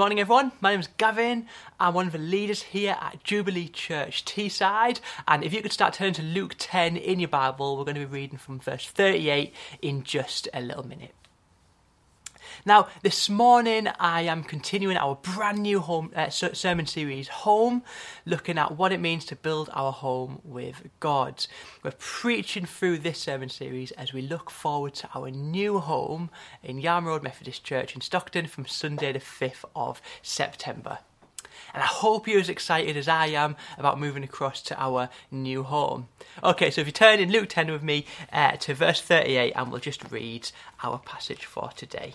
morning, everyone. My name is Gavin. I'm one of the leaders here at Jubilee Church Teesside. And if you could start turning to Luke 10 in your Bible, we're going to be reading from verse 38 in just a little minute. Now, this morning I am continuing our brand new home uh, sermon series, Home, looking at what it means to build our home with God. We're preaching through this sermon series as we look forward to our new home in Yarm Road Methodist Church in Stockton from Sunday, the 5th of September. And I hope you're as excited as I am about moving across to our new home. Okay, so if you turn in Luke 10 with me uh, to verse 38, and we'll just read our passage for today.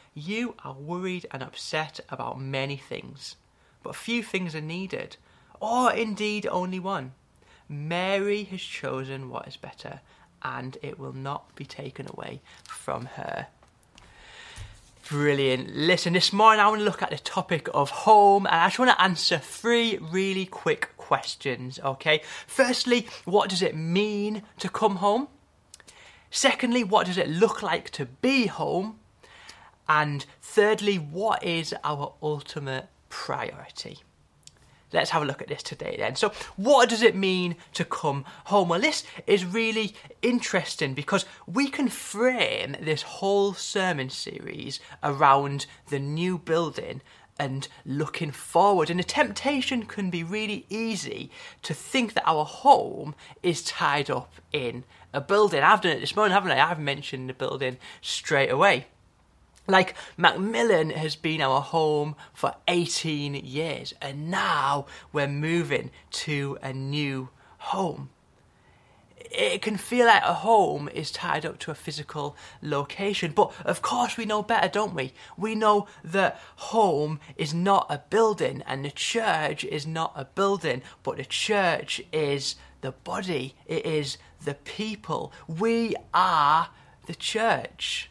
You are worried and upset about many things, but few things are needed, or indeed only one. Mary has chosen what is better, and it will not be taken away from her. Brilliant. Listen, this morning I want to look at the topic of home and I just want to answer three really quick questions, okay? Firstly, what does it mean to come home? Secondly, what does it look like to be home? And thirdly, what is our ultimate priority? Let's have a look at this today then. So, what does it mean to come home? Well, this is really interesting because we can frame this whole sermon series around the new building and looking forward. And the temptation can be really easy to think that our home is tied up in a building. I've done it this morning, haven't I? I've mentioned the building straight away. Like Macmillan has been our home for 18 years, and now we're moving to a new home. It can feel like a home is tied up to a physical location, but of course we know better, don't we? We know that home is not a building, and the church is not a building, but the church is the body, it is the people. We are the church.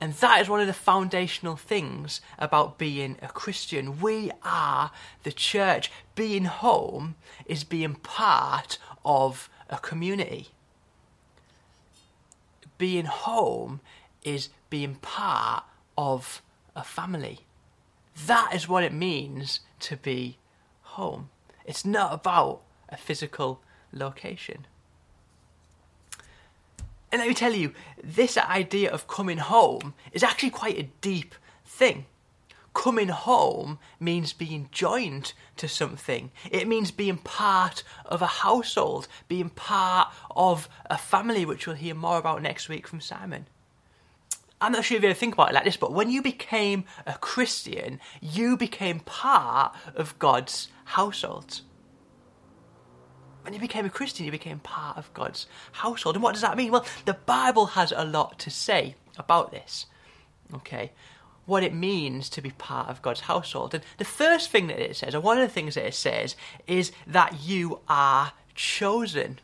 And that is one of the foundational things about being a Christian. We are the church. Being home is being part of a community. Being home is being part of a family. That is what it means to be home. It's not about a physical location. And let me tell you, this idea of coming home is actually quite a deep thing. Coming home means being joined to something. It means being part of a household, being part of a family, which we'll hear more about next week from Simon. I'm not sure if you ever think about it like this, but when you became a Christian, you became part of God's household. When you became a Christian, you became part of God's household. And what does that mean? Well, the Bible has a lot to say about this. Okay, what it means to be part of God's household. And the first thing that it says, or one of the things that it says, is that you are chosen.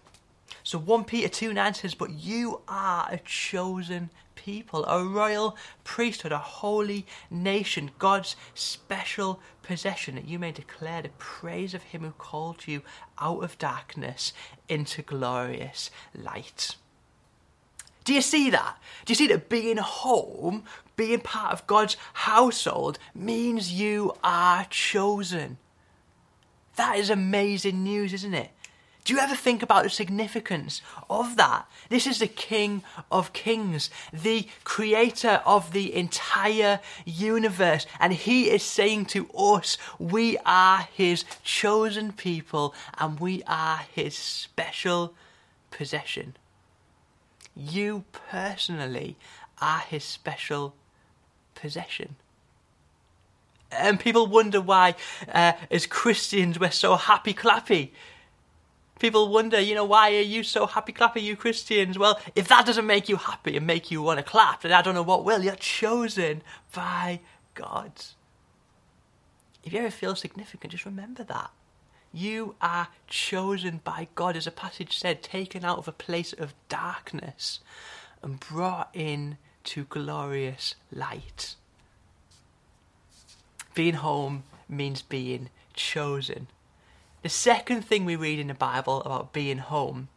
So 1 Peter 2 9 says, But you are a chosen people, a royal priesthood, a holy nation, God's special possession, that you may declare the praise of him who called you out of darkness into glorious light. Do you see that? Do you see that being home, being part of God's household, means you are chosen? That is amazing news, isn't it? Do you ever think about the significance of that? This is the King of Kings, the creator of the entire universe, and he is saying to us, we are his chosen people and we are his special possession. You personally are his special possession. And people wonder why, uh, as Christians, we're so happy clappy people wonder, you know, why are you so happy clappy, you Christians? Well, if that doesn't make you happy and make you want to clap, then I don't know what will. You're chosen by God. if you ever feel significant, just remember that. You are chosen by God, as a passage said, taken out of a place of darkness and brought in to glorious light. Being home means being chosen. The second thing we read in the Bible about being home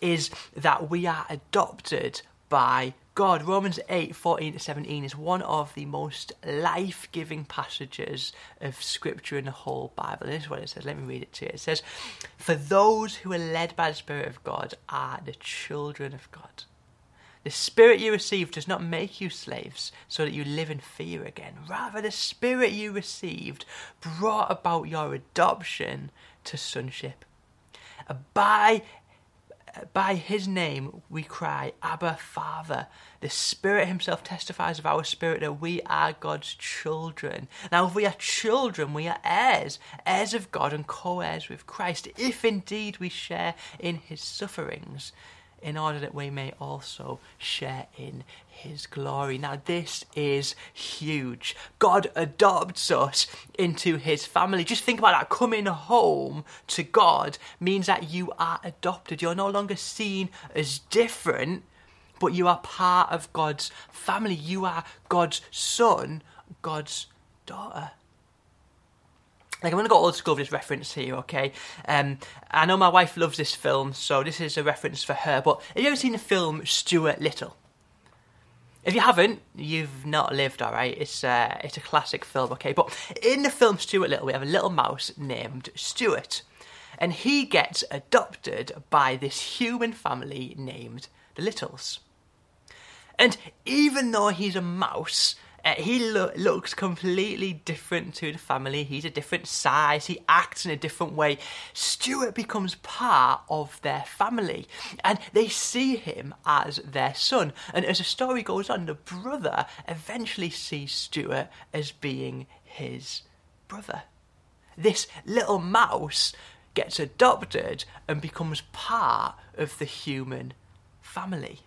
is that we are adopted by God. Romans 8 14 to 17 is one of the most life giving passages of Scripture in the whole Bible. This is what it says. Let me read it to you. It says, For those who are led by the Spirit of God are the children of God. The Spirit you received does not make you slaves so that you live in fear again. Rather, the Spirit you received brought about your adoption to sonship. By by his name we cry, Abba, Father. The Spirit himself testifies of our spirit that we are God's children. Now, if we are children, we are heirs, heirs of God and co heirs with Christ, if indeed we share in his sufferings in order that we may also share in his glory. Now, this is huge. God adopts us into his family. Just think about that. Coming home to God means that you are adopted. You're no longer seen as different, but you are part of God's family. You are God's son, God's daughter. Like I'm going to go old school with this reference here, okay? Um, I know my wife loves this film, so this is a reference for her. But have you ever seen the film Stuart Little? If you haven't, you've not lived, all right. It's uh, it's a classic film, okay. But in the film Stuart Little, we have a little mouse named Stuart, and he gets adopted by this human family named the Littles. And even though he's a mouse, uh, he lo- looks completely different to the family. He's a different size. He acts in a different way. Stuart becomes part of their family, and they see him as their son. And as the story goes on, the brother eventually sees Stuart as being his brother. This little mouse gets adopted and becomes part of the human family.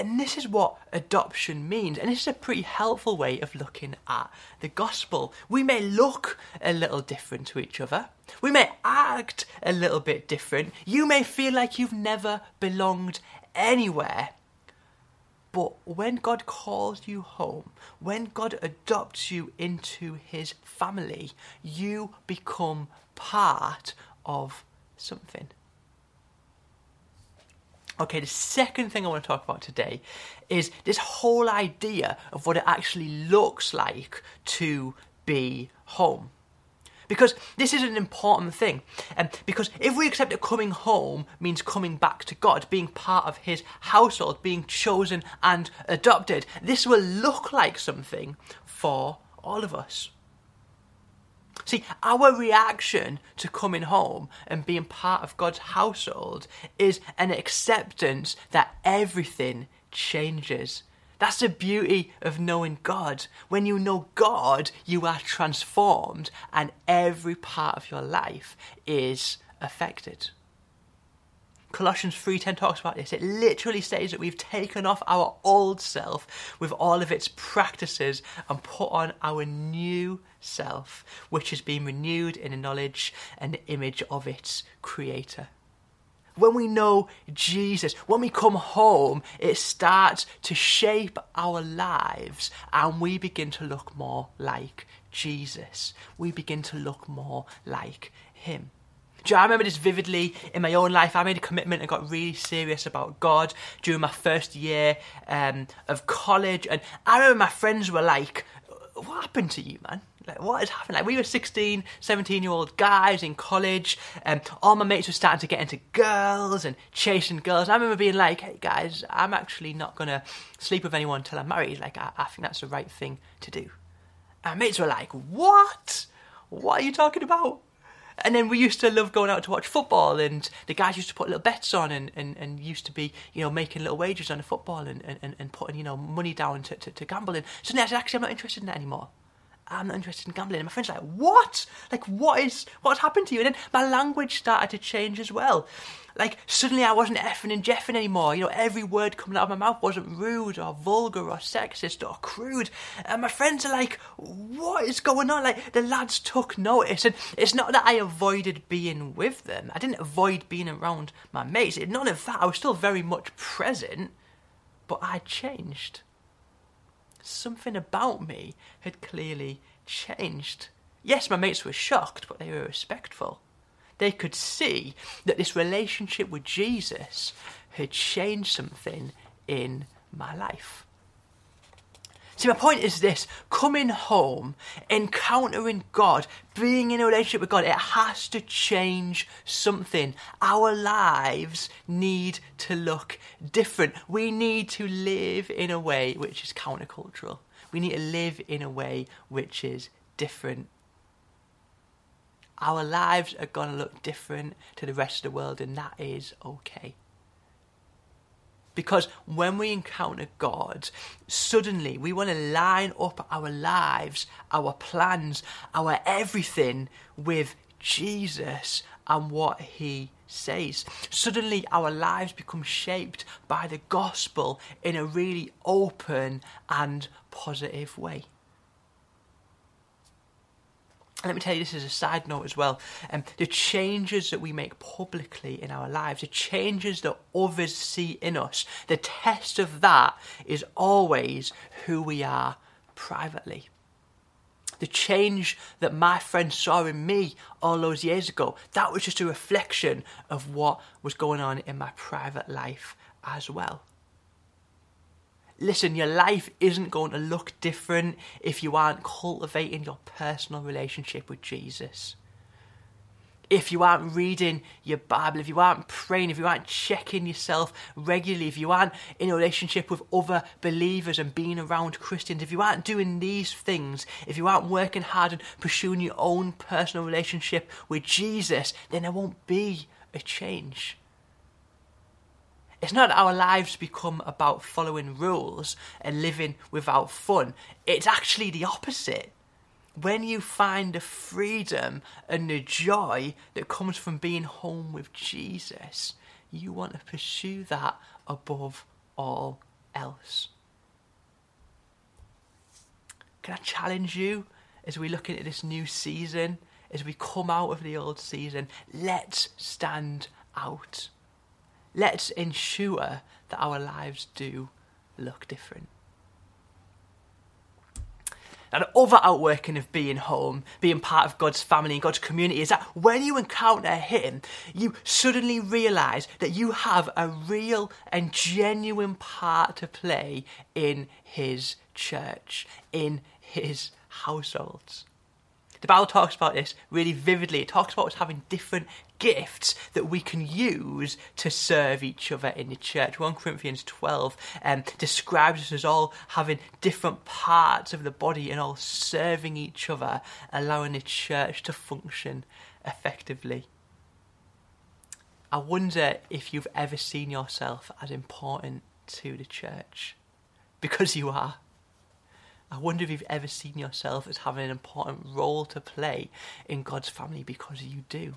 And this is what adoption means. And this is a pretty helpful way of looking at the gospel. We may look a little different to each other. We may act a little bit different. You may feel like you've never belonged anywhere. But when God calls you home, when God adopts you into his family, you become part of something. Okay, the second thing I want to talk about today is this whole idea of what it actually looks like to be home. Because this is an important thing. Um, because if we accept that coming home means coming back to God, being part of His household, being chosen and adopted, this will look like something for all of us. See, our reaction to coming home and being part of God's household is an acceptance that everything changes. That's the beauty of knowing God. When you know God, you are transformed and every part of your life is affected. Colossians 3:10 talks about this. It literally says that we've taken off our old self with all of its practices and put on our new self, which has been renewed in the knowledge and image of its creator. When we know Jesus, when we come home, it starts to shape our lives and we begin to look more like Jesus. We begin to look more like Him. Do you know, I remember this vividly in my own life. I made a commitment and got really serious about God during my first year um, of college. And I remember my friends were like, What happened to you, man? Like, what has happened? Like, we were 16, 17 year old guys in college, and all my mates were starting to get into girls and chasing girls. I remember being like, Hey, guys, I'm actually not to sleep with anyone until I'm married. Like, I, I think that's the right thing to do. And mates were like, What? What are you talking about? And then we used to love going out to watch football, and the guys used to put little bets on, and, and, and used to be, you know, making little wagers on the football and, and, and putting, you know, money down to, to, to gamble. And suddenly I said, actually, I'm not interested in that anymore. I'm not interested in gambling. And my friend's like, what? Like, what is, what's happened to you? And then my language started to change as well. Like, suddenly I wasn't effing and jeffing anymore. You know, every word coming out of my mouth wasn't rude or vulgar or sexist or crude. And my friends are like, what is going on? Like, the lads took notice. And it's not that I avoided being with them. I didn't avoid being around my mates. None of that. I was still very much present, but I changed. Something about me had clearly changed. Yes, my mates were shocked, but they were respectful they could see that this relationship with Jesus had changed something in my life. See, my point is this coming home, encountering God, being in a relationship with God, it has to change something. Our lives need to look different. We need to live in a way which is countercultural. We need to live in a way which is different our lives are going to look different to the rest of the world, and that is okay. Because when we encounter God, suddenly we want to line up our lives, our plans, our everything with Jesus and what He says. Suddenly our lives become shaped by the gospel in a really open and positive way. Let me tell you this as a side note as well. Um, the changes that we make publicly in our lives, the changes that others see in us, the test of that is always who we are privately. The change that my friend saw in me all those years ago, that was just a reflection of what was going on in my private life as well listen, your life isn't going to look different if you aren't cultivating your personal relationship with Jesus. If you aren't reading your Bible, if you aren't praying, if you aren't checking yourself regularly, if you aren't in a relationship with other believers and being around Christians, if you aren't doing these things, if you aren't working hard and pursuing your own personal relationship with Jesus, then there won't be a change. It's not that our lives become about following rules and living without fun. It's actually the opposite. When you find the freedom and the joy that comes from being home with Jesus, you want to pursue that above all else. Can I challenge you as we look into this new season, as we come out of the old season? Let's stand out. Let's ensure that our lives do look different. Now, the other outworking of being home, being part of God's family and God's community, is that when you encounter Him, you suddenly realise that you have a real and genuine part to play in His church, in His households. The Bible talks about this really vividly. It talks about us having different gifts that we can use to serve each other in the church. 1 Corinthians 12 um, describes us as all having different parts of the body and all serving each other, allowing the church to function effectively. I wonder if you've ever seen yourself as important to the church. Because you are. I wonder if you've ever seen yourself as having an important role to play in God's family because you do.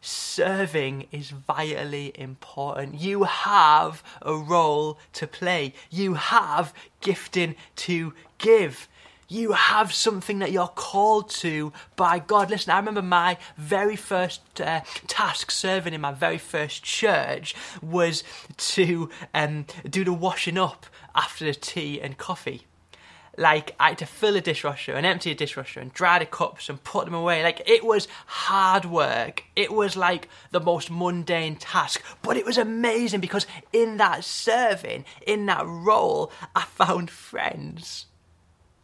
Serving is vitally important. You have a role to play. You have gifting to give. You have something that you're called to by God. Listen, I remember my very first uh, task serving in my very first church was to um, do the washing up after the tea and coffee. Like I had to fill a dishwasher and empty a dishwasher and dry the cups and put them away. Like it was hard work. It was like the most mundane task, but it was amazing because in that serving, in that role, I found friends.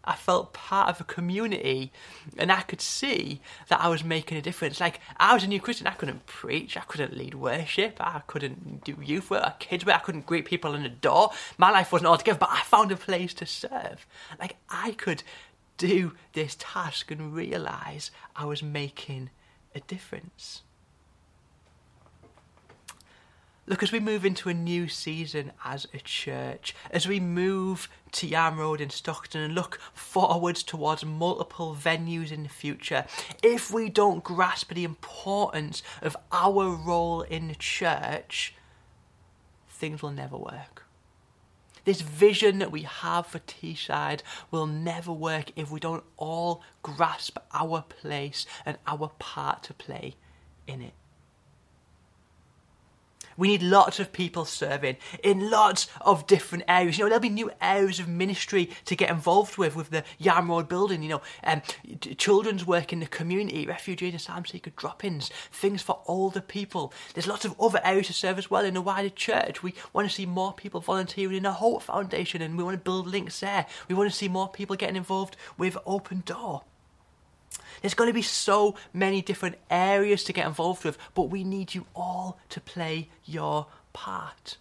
I felt part of a community and I could see that I was making a difference. Like, I was a new Christian, I couldn't preach, I couldn't lead worship, I couldn't do youth work, kids work, I couldn't greet people in the door. My life wasn't all together, but I found a place to serve. Like, I could do this task and realize I was making a difference. Look, as we move into a new season as a church, as we move to Yarm Road in Stockton and look forwards towards multiple venues in the future, if we don't grasp the importance of our role in the church, things will never work. This vision that we have for Teesside will never work if we don't all grasp our place and our part to play in it. We need lots of people serving in lots of different areas. You know, there'll be new areas of ministry to get involved with, with the Yarm Road building, you know, um, children's work in the community, refugee and asylum seeker drop-ins, things for older people. There's lots of other areas to serve as well in the wider church. We want to see more people volunteering in the Hope Foundation and we want to build links there. We want to see more people getting involved with Open Door. There's going to be so many different areas to get involved with, but we need you all to play your part.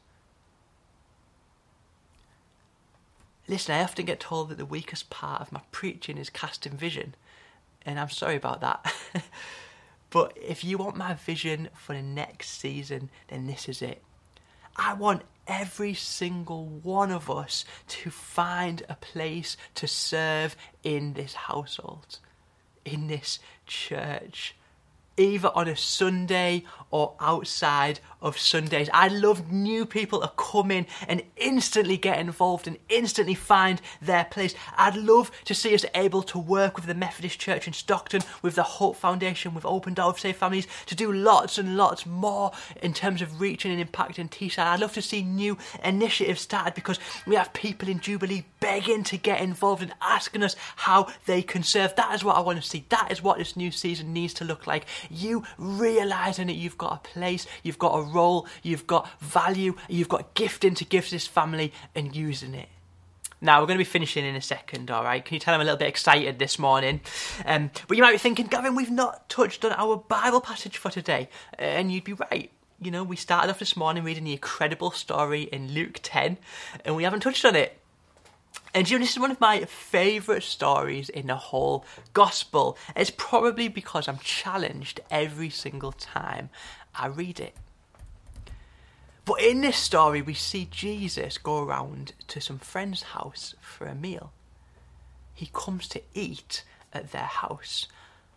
Listen, I often get told that the weakest part of my preaching is casting vision, and I'm sorry about that. but if you want my vision for the next season, then this is it. I want every single one of us to find a place to serve in this household in this church, either on a Sunday or outside of Sundays. I love new people to come in and instantly get involved and instantly find their place. I'd love to see us able to work with the Methodist Church in Stockton, with the Hope Foundation, with Open Door Safe Families, to do lots and lots more in terms of reaching and impacting Teesside. I'd love to see new initiatives started because we have people in Jubilee begging to get involved and asking us how they can serve. That is what I want to see. That is what this new season needs to look like. You realizing that you've got a place, you've got a role, you've got value, you've got gifting to give to this family and using it. Now, we're going to be finishing in a second, all right? Can you tell I'm a little bit excited this morning? Um, but you might be thinking, Gavin, we've not touched on our Bible passage for today. And you'd be right. You know, we started off this morning reading the incredible story in Luke 10, and we haven't touched on it. And you know, this is one of my favourite stories in the whole gospel. It's probably because I'm challenged every single time I read it. But in this story, we see Jesus go around to some friend's house for a meal. He comes to eat at their house.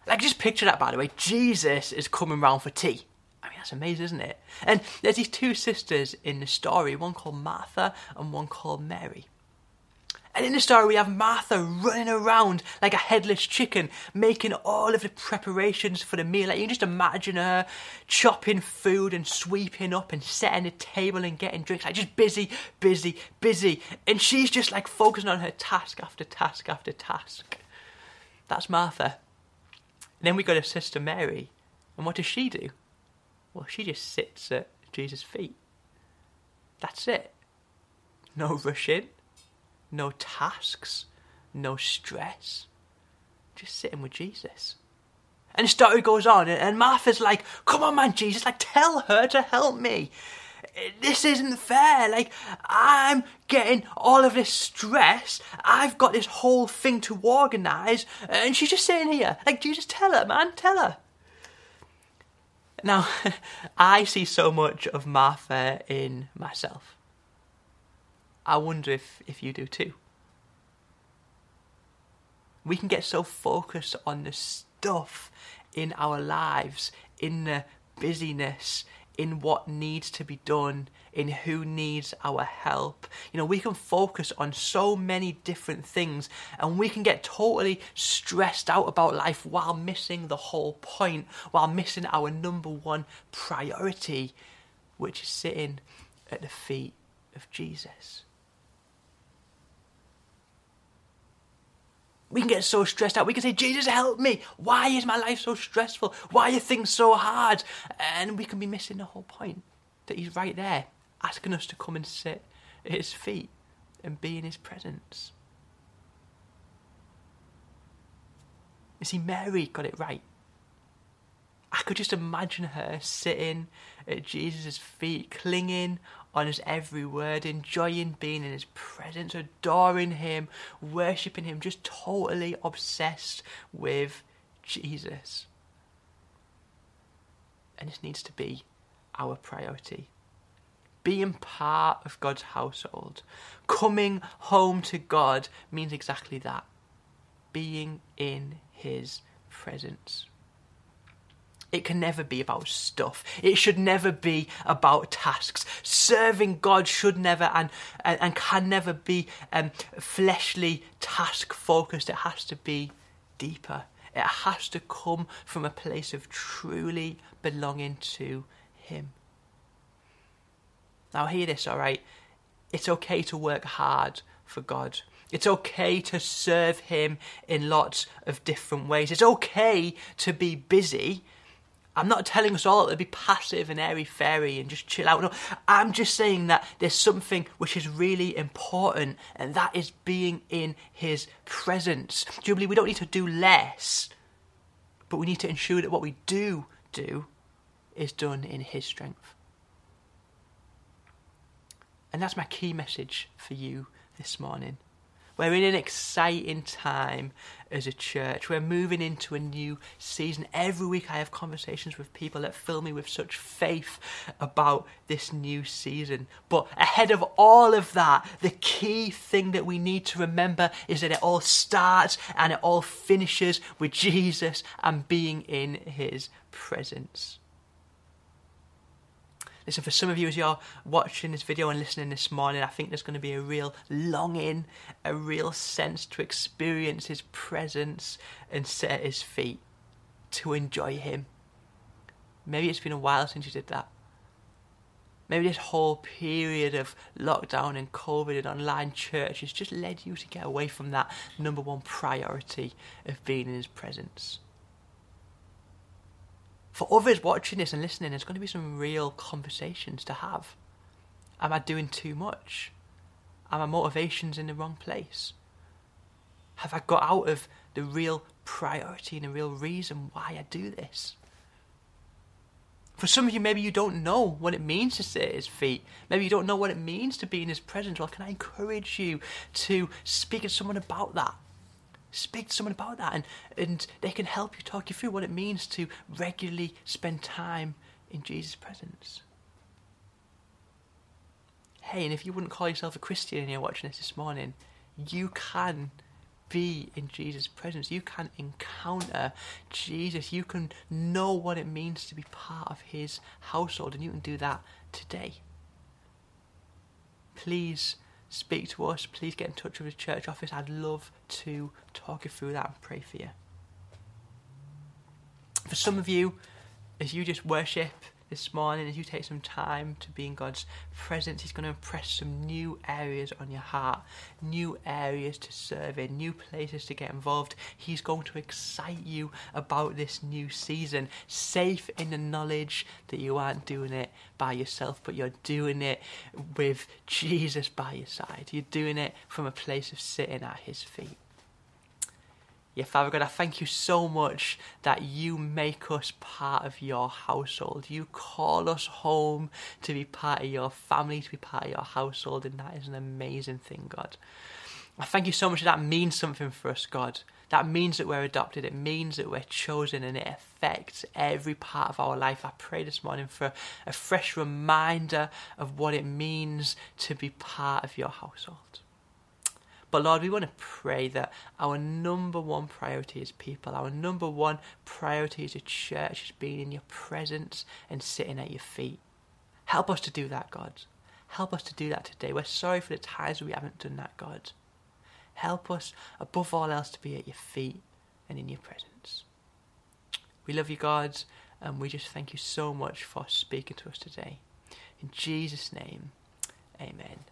Like, just picture that, by the way. Jesus is coming round for tea. I mean, that's amazing, isn't it? And there's these two sisters in the story, one called Martha and one called Mary. And in the story, we have Martha running around like a headless chicken, making all of the preparations for the meal. Like you can just imagine her chopping food and sweeping up and setting the table and getting drinks. Like just busy, busy, busy. And she's just like focusing on her task after task after task. That's Martha. And then we got to Sister Mary. And what does she do? Well, she just sits at Jesus' feet. That's it. No rushing no tasks, no stress. Just sitting with Jesus. And the story goes on, and Martha's like, Come on, man, Jesus, like, tell her to help me. This isn't fair. Like, I'm getting all of this stress. I've got this whole thing to organise, and she's just sitting here. Like, Jesus, tell her, man, tell her. Now, I see so much of Martha in myself. I wonder if, if you do too. We can get so focused on the stuff in our lives, in the busyness, in what needs to be done, in who needs our help. You know, we can focus on so many different things and we can get totally stressed out about life while missing the whole point, while missing our number one priority, which is sitting at the feet of Jesus. We can get so stressed out. We can say, Jesus, help me. Why is my life so stressful? Why are things so hard? And we can be missing the whole point that He's right there, asking us to come and sit at His feet and be in His presence. You see, Mary got it right. I could just imagine her sitting at Jesus' feet, clinging on his every word, enjoying being in his presence, adoring him, worshipping him, just totally obsessed with Jesus. And this needs to be our priority being part of God's household, coming home to God means exactly that being in His presence. It can never be about stuff. It should never be about tasks. Serving God should never and, and, and can never be um, fleshly task focused. It has to be deeper. It has to come from a place of truly belonging to Him. Now, hear this, all right? It's okay to work hard for God. It's okay to serve Him in lots of different ways. It's okay to be busy I'm not telling us all to be passive and airy fairy and just chill out. No, I'm just saying that there's something which is really important, and that is being in His presence. Jubilee, we don't need to do less, but we need to ensure that what we do do is done in His strength. And that's my key message for you this morning. We're in an exciting time as a church. We're moving into a new season. Every week I have conversations with people that fill me with such faith about this new season. But ahead of all of that, the key thing that we need to remember is that it all starts and it all finishes with Jesus and being in his presence. Listen, for some of you, as you're watching this video and listening this morning, I think there's going to be a real longing, a real sense to experience His presence and sit at His feet, to enjoy Him. Maybe it's been a while since you did that. Maybe this whole period of lockdown and COVID and online church has just led you to get away from that number one priority of being in His presence for others watching this and listening, there's going to be some real conversations to have. Am I doing too much? Are my motivations in the wrong place? Have I got out of the real priority and the real reason why I do this? For some of you, maybe you don't know what it means to sit at his feet. Maybe you don't know what it means to be in his presence. Well, can I encourage you to speak to someone about that? Speak to someone about that and, and they can help you talk you through what it means to regularly spend time in Jesus' presence. Hey, and if you wouldn't call yourself a Christian and you're watching this this morning, you can be in Jesus' presence. You can encounter Jesus. You can know what it means to be part of His household, and you can do that today. Please speak to us, please get in touch with the church office. I'd love to talk you through that and pray for you. For some of you, as you just worship this morning, as you take some time to be in God's presence, He's going to impress some new areas on your heart, new areas to serve in, new places to get involved. He's going to excite you about this new season, safe in the knowledge that you aren't doing it by yourself, but you're doing it with Jesus by your side. You're doing it from a place of sitting at His feet. Yeah, Father God, I thank you so much that you make us part of your household. You call us home to be part of your family, to be part of your household, and that is an amazing thing, God. I thank you so much that, that means something for us, God. That means that we're adopted. It means that we're chosen and it affects every part of our life. I pray this morning for a fresh reminder of what it means to be part of your household. But Lord, we want to pray that our number one priority is people. Our number one priority as a church is being in your presence and sitting at your feet. Help us to do that, God. Help us to do that today. We're sorry for the times we haven't done that, God. Help us, above all else, to be at your feet and in your presence. We love you, God, and we just thank you so much for speaking to us today. In Jesus' name, amen.